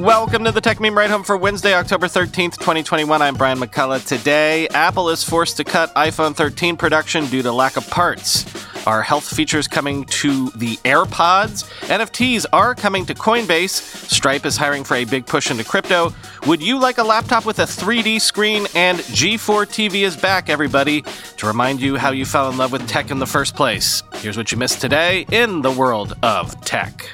Welcome to the Techmeme Ride Home for Wednesday, October 13th, 2021. I'm Brian McCullough. Today, Apple is forced to cut iPhone 13 production due to lack of parts. Are health features coming to the AirPods? NFTs are coming to Coinbase. Stripe is hiring for a big push into crypto. Would you like a laptop with a 3D screen? And G4 TV is back, everybody, to remind you how you fell in love with tech in the first place. Here's what you missed today in the world of tech.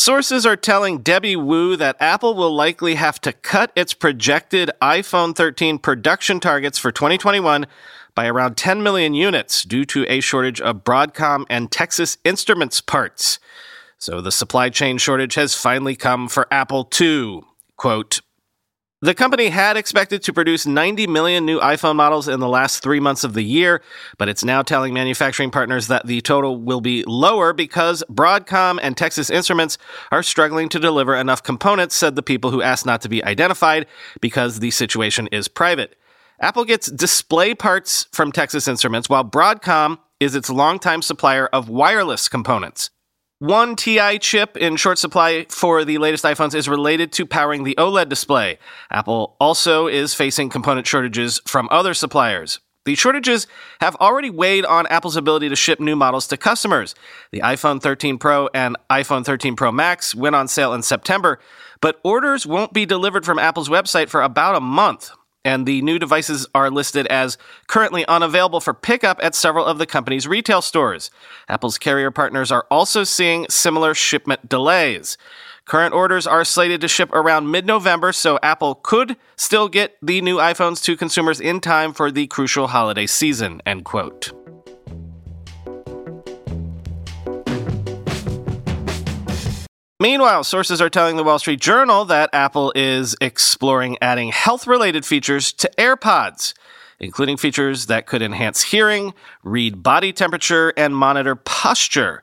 Sources are telling Debbie Wu that Apple will likely have to cut its projected iPhone 13 production targets for 2021 by around 10 million units due to a shortage of Broadcom and Texas Instruments parts. So the supply chain shortage has finally come for Apple too. Quote, the company had expected to produce 90 million new iPhone models in the last three months of the year, but it's now telling manufacturing partners that the total will be lower because Broadcom and Texas Instruments are struggling to deliver enough components, said the people who asked not to be identified because the situation is private. Apple gets display parts from Texas Instruments, while Broadcom is its longtime supplier of wireless components. One TI chip in short supply for the latest iPhones is related to powering the OLED display. Apple also is facing component shortages from other suppliers. The shortages have already weighed on Apple's ability to ship new models to customers. The iPhone 13 Pro and iPhone 13 Pro Max went on sale in September, but orders won't be delivered from Apple's website for about a month and the new devices are listed as currently unavailable for pickup at several of the company's retail stores. Apple's carrier partners are also seeing similar shipment delays. Current orders are slated to ship around mid November, so Apple could still get the new iPhones to consumers in time for the crucial holiday season. End quote. Meanwhile, sources are telling the Wall Street Journal that Apple is exploring adding health related features to AirPods, including features that could enhance hearing, read body temperature, and monitor posture.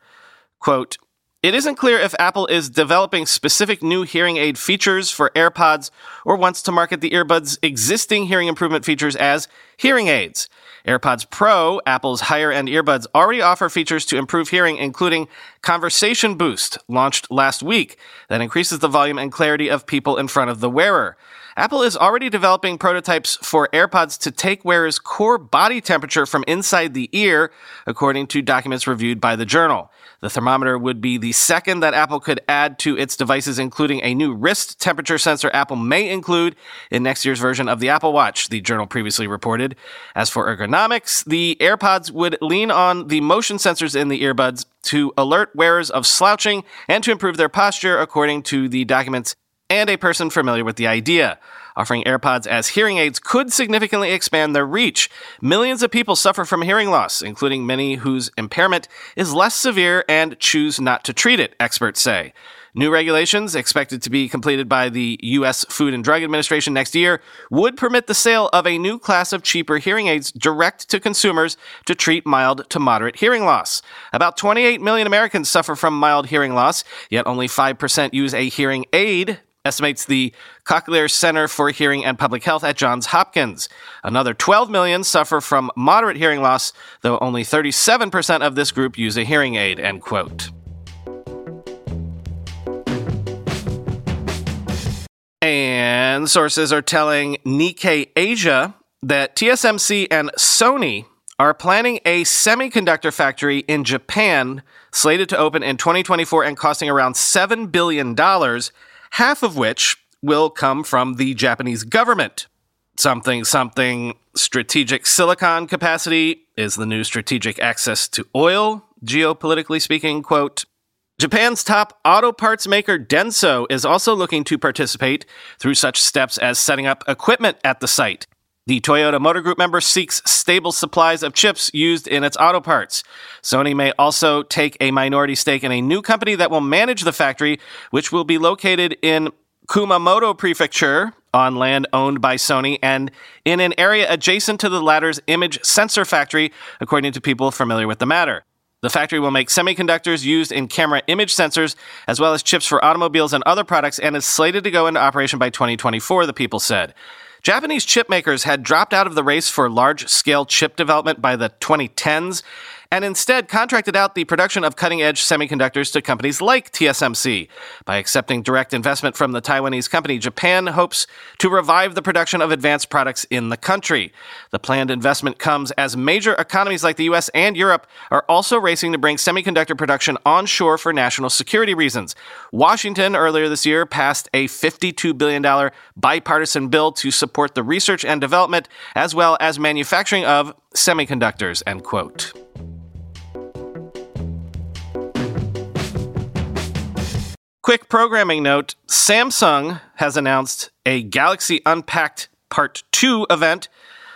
Quote, it isn't clear if Apple is developing specific new hearing aid features for AirPods or wants to market the earbuds' existing hearing improvement features as hearing aids. AirPods Pro, Apple's higher end earbuds, already offer features to improve hearing, including Conversation Boost, launched last week, that increases the volume and clarity of people in front of the wearer. Apple is already developing prototypes for AirPods to take wearers' core body temperature from inside the ear, according to documents reviewed by the journal. The thermometer would be the second that Apple could add to its devices, including a new wrist temperature sensor Apple may include in next year's version of the Apple Watch, the journal previously reported. As for ergonomics, the AirPods would lean on the motion sensors in the earbuds to alert wearers of slouching and to improve their posture, according to the documents and a person familiar with the idea. Offering AirPods as hearing aids could significantly expand their reach. Millions of people suffer from hearing loss, including many whose impairment is less severe and choose not to treat it, experts say. New regulations, expected to be completed by the U.S. Food and Drug Administration next year, would permit the sale of a new class of cheaper hearing aids direct to consumers to treat mild to moderate hearing loss. About 28 million Americans suffer from mild hearing loss, yet only 5% use a hearing aid estimates the Cochlear Center for Hearing and Public Health at Johns Hopkins. Another 12 million suffer from moderate hearing loss, though only 37% of this group use a hearing aid, end quote. And sources are telling Nikkei Asia that TSMC and Sony are planning a semiconductor factory in Japan slated to open in 2024 and costing around $7 billion half of which will come from the Japanese government. Something, something, strategic silicon capacity is the new strategic access to oil, geopolitically speaking. Quote, Japan's top auto parts maker Denso is also looking to participate through such steps as setting up equipment at the site. The Toyota Motor Group member seeks stable supplies of chips used in its auto parts. Sony may also take a minority stake in a new company that will manage the factory, which will be located in Kumamoto Prefecture on land owned by Sony and in an area adjacent to the latter's image sensor factory, according to people familiar with the matter. The factory will make semiconductors used in camera image sensors, as well as chips for automobiles and other products, and is slated to go into operation by 2024, the people said. Japanese chip makers had dropped out of the race for large scale chip development by the 2010s, and instead contracted out the production of cutting edge semiconductors to companies like TSMC. By accepting direct investment from the Taiwanese company, Japan hopes to revive the production of advanced products in the country. The planned investment comes as major economies like the US and Europe are also racing to bring semiconductor production onshore for national security reasons. Washington earlier this year passed a $52 billion bipartisan bill to support the research and development as well as manufacturing of semiconductors, end quote. Quick programming note Samsung has announced a Galaxy Unpacked Part 2 event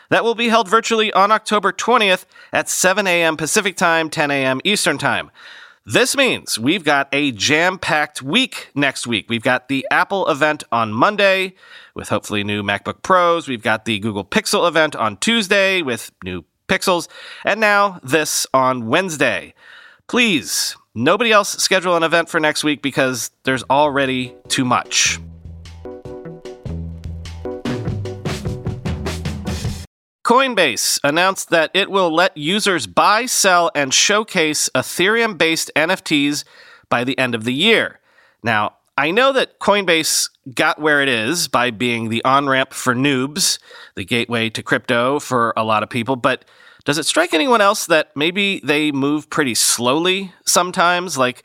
that will be held virtually on October 20th at 7 a.m. Pacific Time, 10 a.m. Eastern Time. This means we've got a jam packed week next week. We've got the Apple event on Monday with hopefully new MacBook Pros. We've got the Google Pixel event on Tuesday with new Pixels. And now this on Wednesday. Please, nobody else schedule an event for next week because there's already too much. Coinbase announced that it will let users buy, sell, and showcase Ethereum based NFTs by the end of the year. Now, I know that Coinbase got where it is by being the on ramp for noobs, the gateway to crypto for a lot of people, but does it strike anyone else that maybe they move pretty slowly sometimes? Like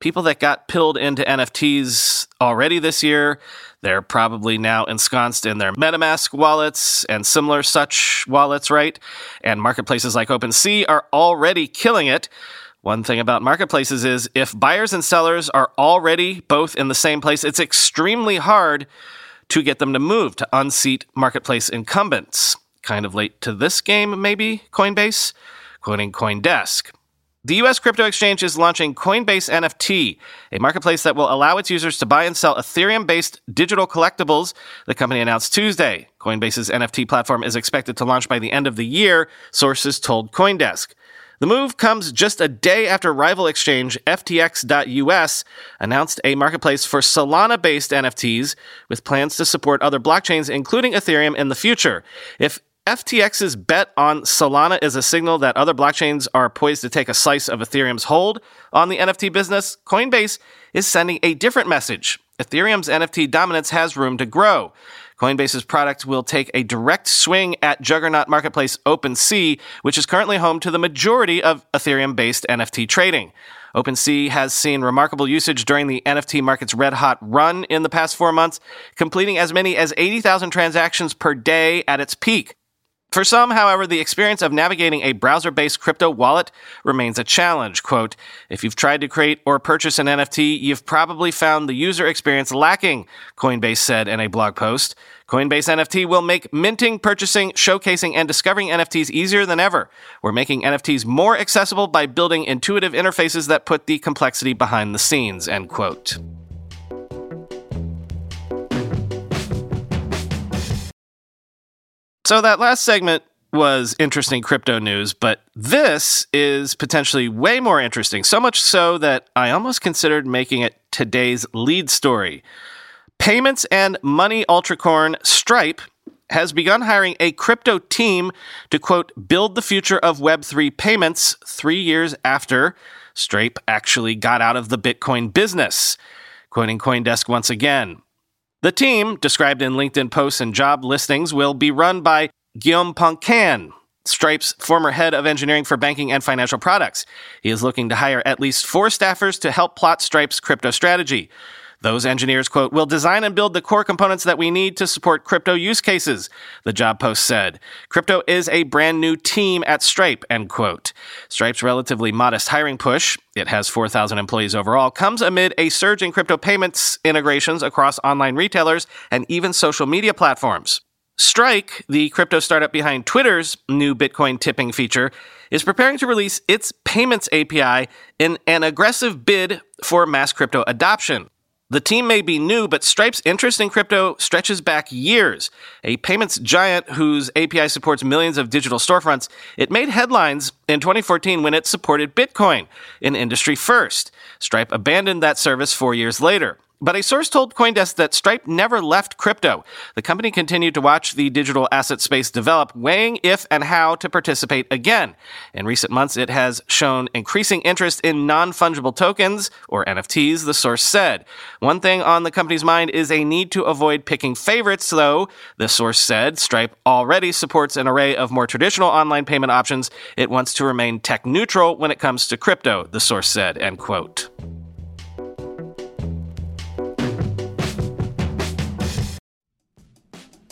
people that got pilled into NFTs already this year, they're probably now ensconced in their MetaMask wallets and similar such wallets, right? And marketplaces like OpenSea are already killing it. One thing about marketplaces is if buyers and sellers are already both in the same place, it's extremely hard to get them to move to unseat marketplace incumbents. Kind of late to this game, maybe, Coinbase? Quoting Coindesk. The US crypto exchange is launching Coinbase NFT, a marketplace that will allow its users to buy and sell Ethereum based digital collectibles, the company announced Tuesday. Coinbase's NFT platform is expected to launch by the end of the year, sources told Coindesk. The move comes just a day after rival exchange FTX.us announced a marketplace for Solana based NFTs with plans to support other blockchains, including Ethereum, in the future. If FTX's bet on Solana is a signal that other blockchains are poised to take a slice of Ethereum's hold on the NFT business. Coinbase is sending a different message. Ethereum's NFT dominance has room to grow. Coinbase's product will take a direct swing at juggernaut marketplace OpenSea, which is currently home to the majority of Ethereum based NFT trading. OpenSea has seen remarkable usage during the NFT market's red hot run in the past four months, completing as many as 80,000 transactions per day at its peak. For some, however, the experience of navigating a browser based crypto wallet remains a challenge. Quote, if you've tried to create or purchase an NFT, you've probably found the user experience lacking, Coinbase said in a blog post. Coinbase NFT will make minting, purchasing, showcasing, and discovering NFTs easier than ever. We're making NFTs more accessible by building intuitive interfaces that put the complexity behind the scenes, end quote. So that last segment was interesting crypto news, but this is potentially way more interesting. So much so that I almost considered making it today's lead story. Payments and money ultracorn Stripe has begun hiring a crypto team to quote build the future of web3 payments 3 years after Stripe actually got out of the Bitcoin business. Quoting Coindesk once again, the team, described in LinkedIn posts and job listings, will be run by Guillaume Poncin, Stripe's former head of engineering for banking and financial products. He is looking to hire at least four staffers to help plot Stripe's crypto strategy. Those engineers, quote, will design and build the core components that we need to support crypto use cases, the job post said. Crypto is a brand new team at Stripe, end quote. Stripe's relatively modest hiring push, it has 4,000 employees overall, comes amid a surge in crypto payments integrations across online retailers and even social media platforms. Strike, the crypto startup behind Twitter's new Bitcoin tipping feature, is preparing to release its payments API in an aggressive bid for mass crypto adoption. The team may be new, but Stripe's interest in crypto stretches back years. A payments giant whose API supports millions of digital storefronts, it made headlines in 2014 when it supported Bitcoin, an industry first. Stripe abandoned that service four years later. But a source told Coindesk that Stripe never left crypto. The company continued to watch the digital asset space develop, weighing if and how to participate again. In recent months, it has shown increasing interest in non fungible tokens, or NFTs, the source said. One thing on the company's mind is a need to avoid picking favorites, though, the source said. Stripe already supports an array of more traditional online payment options. It wants to remain tech neutral when it comes to crypto, the source said, end quote.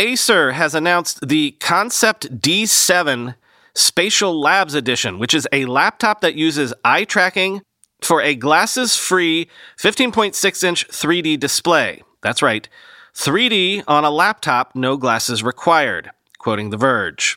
Acer has announced the Concept D7 Spatial Labs Edition, which is a laptop that uses eye tracking for a glasses free 15.6 inch 3D display. That's right, 3D on a laptop, no glasses required, quoting The Verge.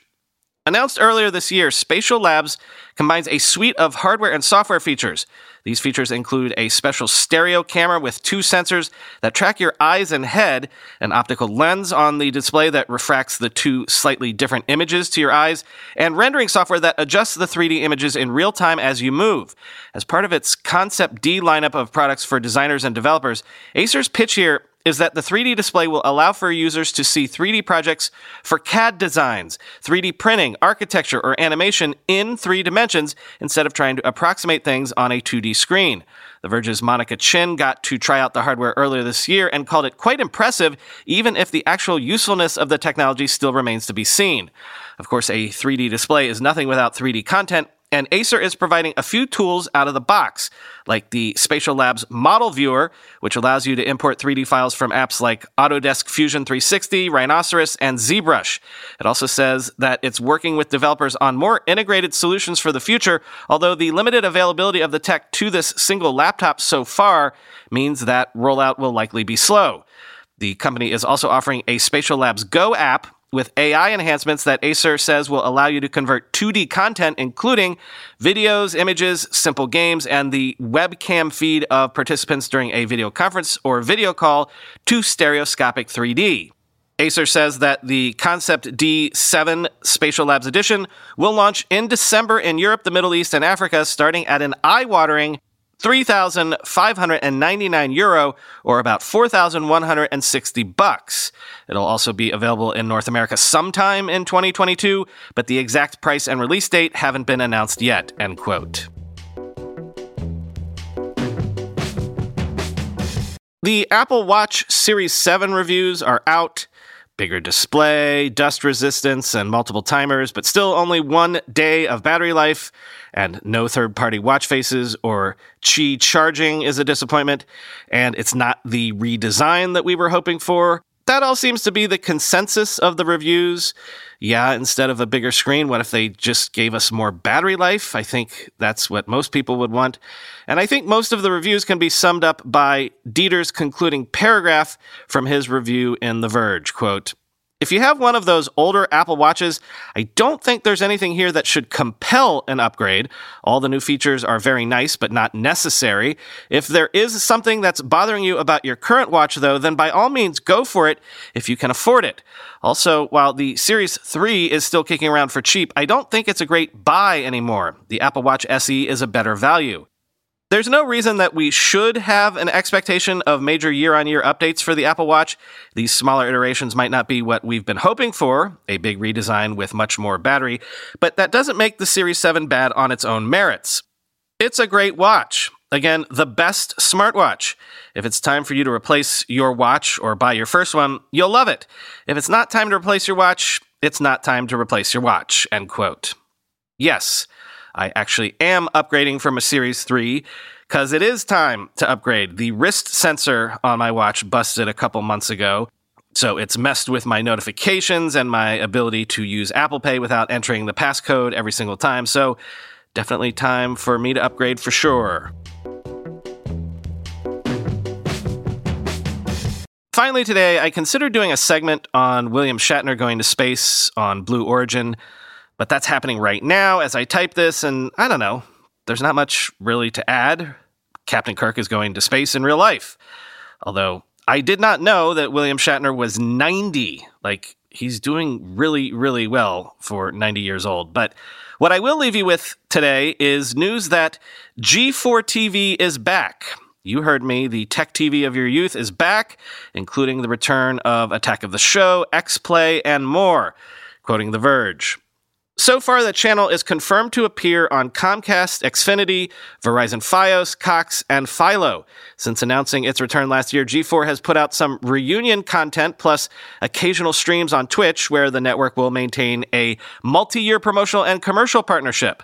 Announced earlier this year, SpatialLabs combines a suite of hardware and software features. These features include a special stereo camera with two sensors that track your eyes and head, an optical lens on the display that refracts the two slightly different images to your eyes, and rendering software that adjusts the 3D images in real time as you move. As part of its ConceptD lineup of products for designers and developers, Acer's pitch here is that the 3D display will allow for users to see 3D projects for CAD designs, 3D printing, architecture, or animation in three dimensions instead of trying to approximate things on a 2D screen. The Verge's Monica Chin got to try out the hardware earlier this year and called it quite impressive, even if the actual usefulness of the technology still remains to be seen. Of course, a 3D display is nothing without 3D content, and Acer is providing a few tools out of the box, like the SpatialLabs Model Viewer, which allows you to import 3D files from apps like Autodesk Fusion 360, Rhinoceros, and ZBrush. It also says that it's working with developers on more integrated solutions for the future, although the limited availability of the tech to this single laptop so far means that rollout will likely be slow. The company is also offering a SpatialLabs Go app with AI enhancements that Acer says will allow you to convert 2D content, including videos, images, simple games, and the webcam feed of participants during a video conference or video call to stereoscopic 3D. Acer says that the Concept D7 Spatial Labs Edition will launch in December in Europe, the Middle East, and Africa, starting at an eye watering 3,599 euro or about 4,160 bucks. It'll also be available in North America sometime in 2022, but the exact price and release date haven't been announced yet, end quote. The Apple Watch Series 7 reviews are out bigger display, dust resistance, and multiple timers, but still only one day of battery life, and no third party watch faces or Qi charging is a disappointment, and it's not the redesign that we were hoping for. That all seems to be the consensus of the reviews. Yeah, instead of a bigger screen, what if they just gave us more battery life? I think that's what most people would want. And I think most of the reviews can be summed up by Dieter's concluding paragraph from his review in The Verge. Quote, if you have one of those older Apple Watches, I don't think there's anything here that should compel an upgrade. All the new features are very nice, but not necessary. If there is something that's bothering you about your current watch, though, then by all means go for it if you can afford it. Also, while the Series 3 is still kicking around for cheap, I don't think it's a great buy anymore. The Apple Watch SE is a better value. There's no reason that we should have an expectation of major year on year updates for the Apple Watch. These smaller iterations might not be what we've been hoping for, a big redesign with much more battery, but that doesn't make the Series 7 bad on its own merits. It's a great watch. Again, the best smartwatch. If it's time for you to replace your watch or buy your first one, you'll love it. If it's not time to replace your watch, it's not time to replace your watch. End quote. Yes, I actually am upgrading from a Series 3 because it is time to upgrade. The wrist sensor on my watch busted a couple months ago. So it's messed with my notifications and my ability to use Apple Pay without entering the passcode every single time. So definitely time for me to upgrade for sure. Finally, today, I considered doing a segment on William Shatner going to space on Blue Origin. But that's happening right now as I type this, and I don't know, there's not much really to add. Captain Kirk is going to space in real life. Although I did not know that William Shatner was 90. Like, he's doing really, really well for 90 years old. But what I will leave you with today is news that G4 TV is back. You heard me. The tech TV of your youth is back, including the return of Attack of the Show, X Play, and more. Quoting The Verge. So far, the channel is confirmed to appear on Comcast, Xfinity, Verizon Fios, Cox, and Philo. Since announcing its return last year, G4 has put out some reunion content plus occasional streams on Twitch, where the network will maintain a multi year promotional and commercial partnership.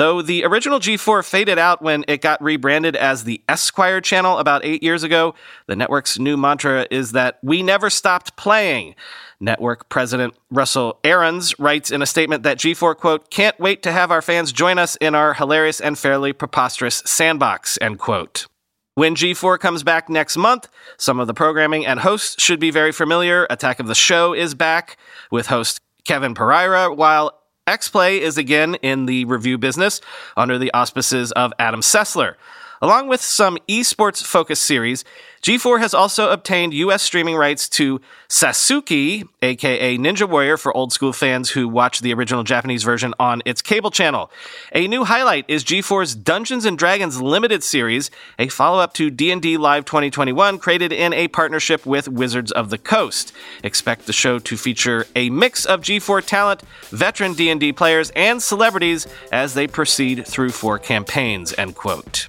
Though the original G4 faded out when it got rebranded as the Esquire channel about eight years ago, the network's new mantra is that we never stopped playing. Network president Russell Arons writes in a statement that G4, quote, can't wait to have our fans join us in our hilarious and fairly preposterous sandbox, end quote. When G4 comes back next month, some of the programming and hosts should be very familiar. Attack of the Show is back with host Kevin Pereira, while X-Play is again in the review business under the auspices of Adam Sessler. Along with some esports focused series, G4 has also obtained US streaming rights to Sasuke, aka Ninja Warrior for old school fans who watch the original Japanese version on its cable channel. A new highlight is G4's Dungeons and Dragons limited series, a follow-up to D&D Live 2021 created in a partnership with Wizards of the Coast. Expect the show to feature a mix of G4 talent, veteran D&D players, and celebrities as they proceed through four campaigns, end quote.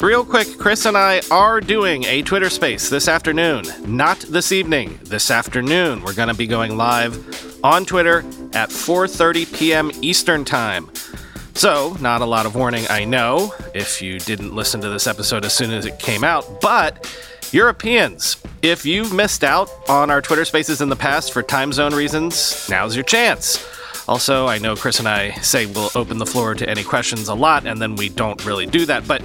Real quick, Chris and I are doing a Twitter space this afternoon. Not this evening, this afternoon. We're going to be going live on Twitter at 4:30 p.m. Eastern Time. So, not a lot of warning, I know, if you didn't listen to this episode as soon as it came out, but Europeans, if you've missed out on our Twitter spaces in the past for time zone reasons, now's your chance. Also, I know Chris and I say we'll open the floor to any questions a lot, and then we don't really do that, but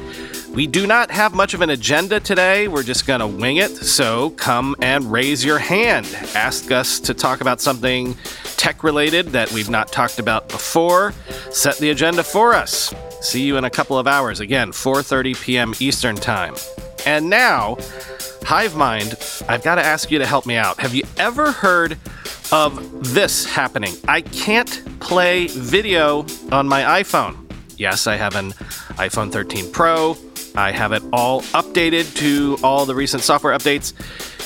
we do not have much of an agenda today. We're just going to wing it. So come and raise your hand. Ask us to talk about something tech related that we've not talked about before. Set the agenda for us. See you in a couple of hours. Again, 4:30 p.m. Eastern Time. And now, Hivemind, I've got to ask you to help me out. Have you ever heard of this happening? I can't play video on my iPhone. Yes, I have an iPhone 13 Pro. I have it all updated to all the recent software updates.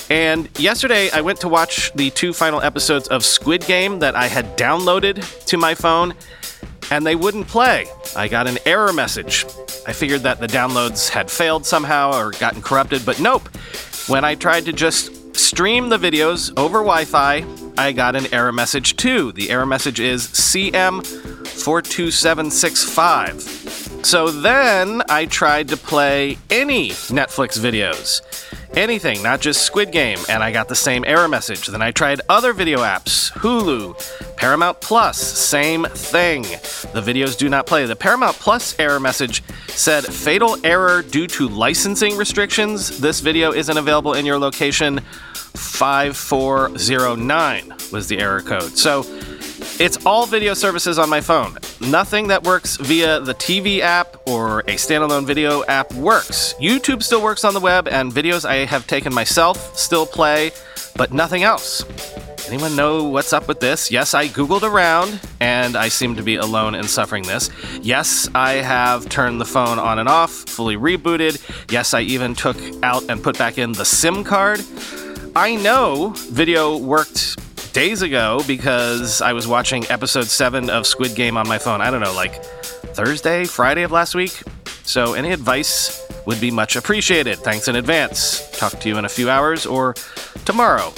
And yesterday, I went to watch the two final episodes of Squid Game that I had downloaded to my phone, and they wouldn't play. I got an error message. I figured that the downloads had failed somehow or gotten corrupted, but nope. When I tried to just stream the videos over Wi Fi, I got an error message too. The error message is CM42765. So then I tried to play any Netflix videos. Anything, not just Squid Game, and I got the same error message. Then I tried other video apps Hulu, Paramount Plus, same thing. The videos do not play. The Paramount Plus error message said fatal error due to licensing restrictions. This video isn't available in your location. 5409 was the error code. So it's all video services on my phone. Nothing that works via the TV app or a standalone video app works. YouTube still works on the web, and videos I have taken myself still play, but nothing else. Anyone know what's up with this? Yes, I Googled around and I seem to be alone in suffering this. Yes, I have turned the phone on and off, fully rebooted. Yes, I even took out and put back in the SIM card. I know video worked days ago because I was watching episode 7 of Squid Game on my phone. I don't know, like Thursday, Friday of last week. So, any advice would be much appreciated. Thanks in advance. Talk to you in a few hours or tomorrow.